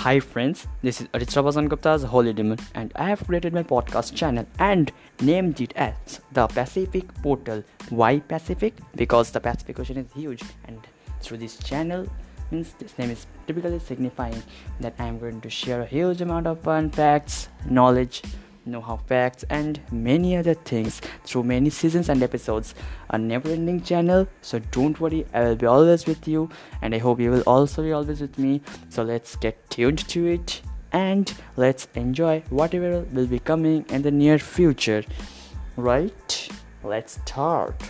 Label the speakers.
Speaker 1: Hi friends, this is Aritra Basan Gupta's Holy Demon and I have created my podcast channel and named it as the Pacific Portal. Why Pacific? Because the Pacific Ocean is huge and through this channel means this name is typically signifying that I am going to share a huge amount of fun facts, knowledge, know-how facts and many other things through many seasons and episodes. A never-ending channel so don't worry i will be always with you and i hope you will also be always with me. So let's get tuned to it and let's enjoy whatever will be coming in the near future. Right? Let's start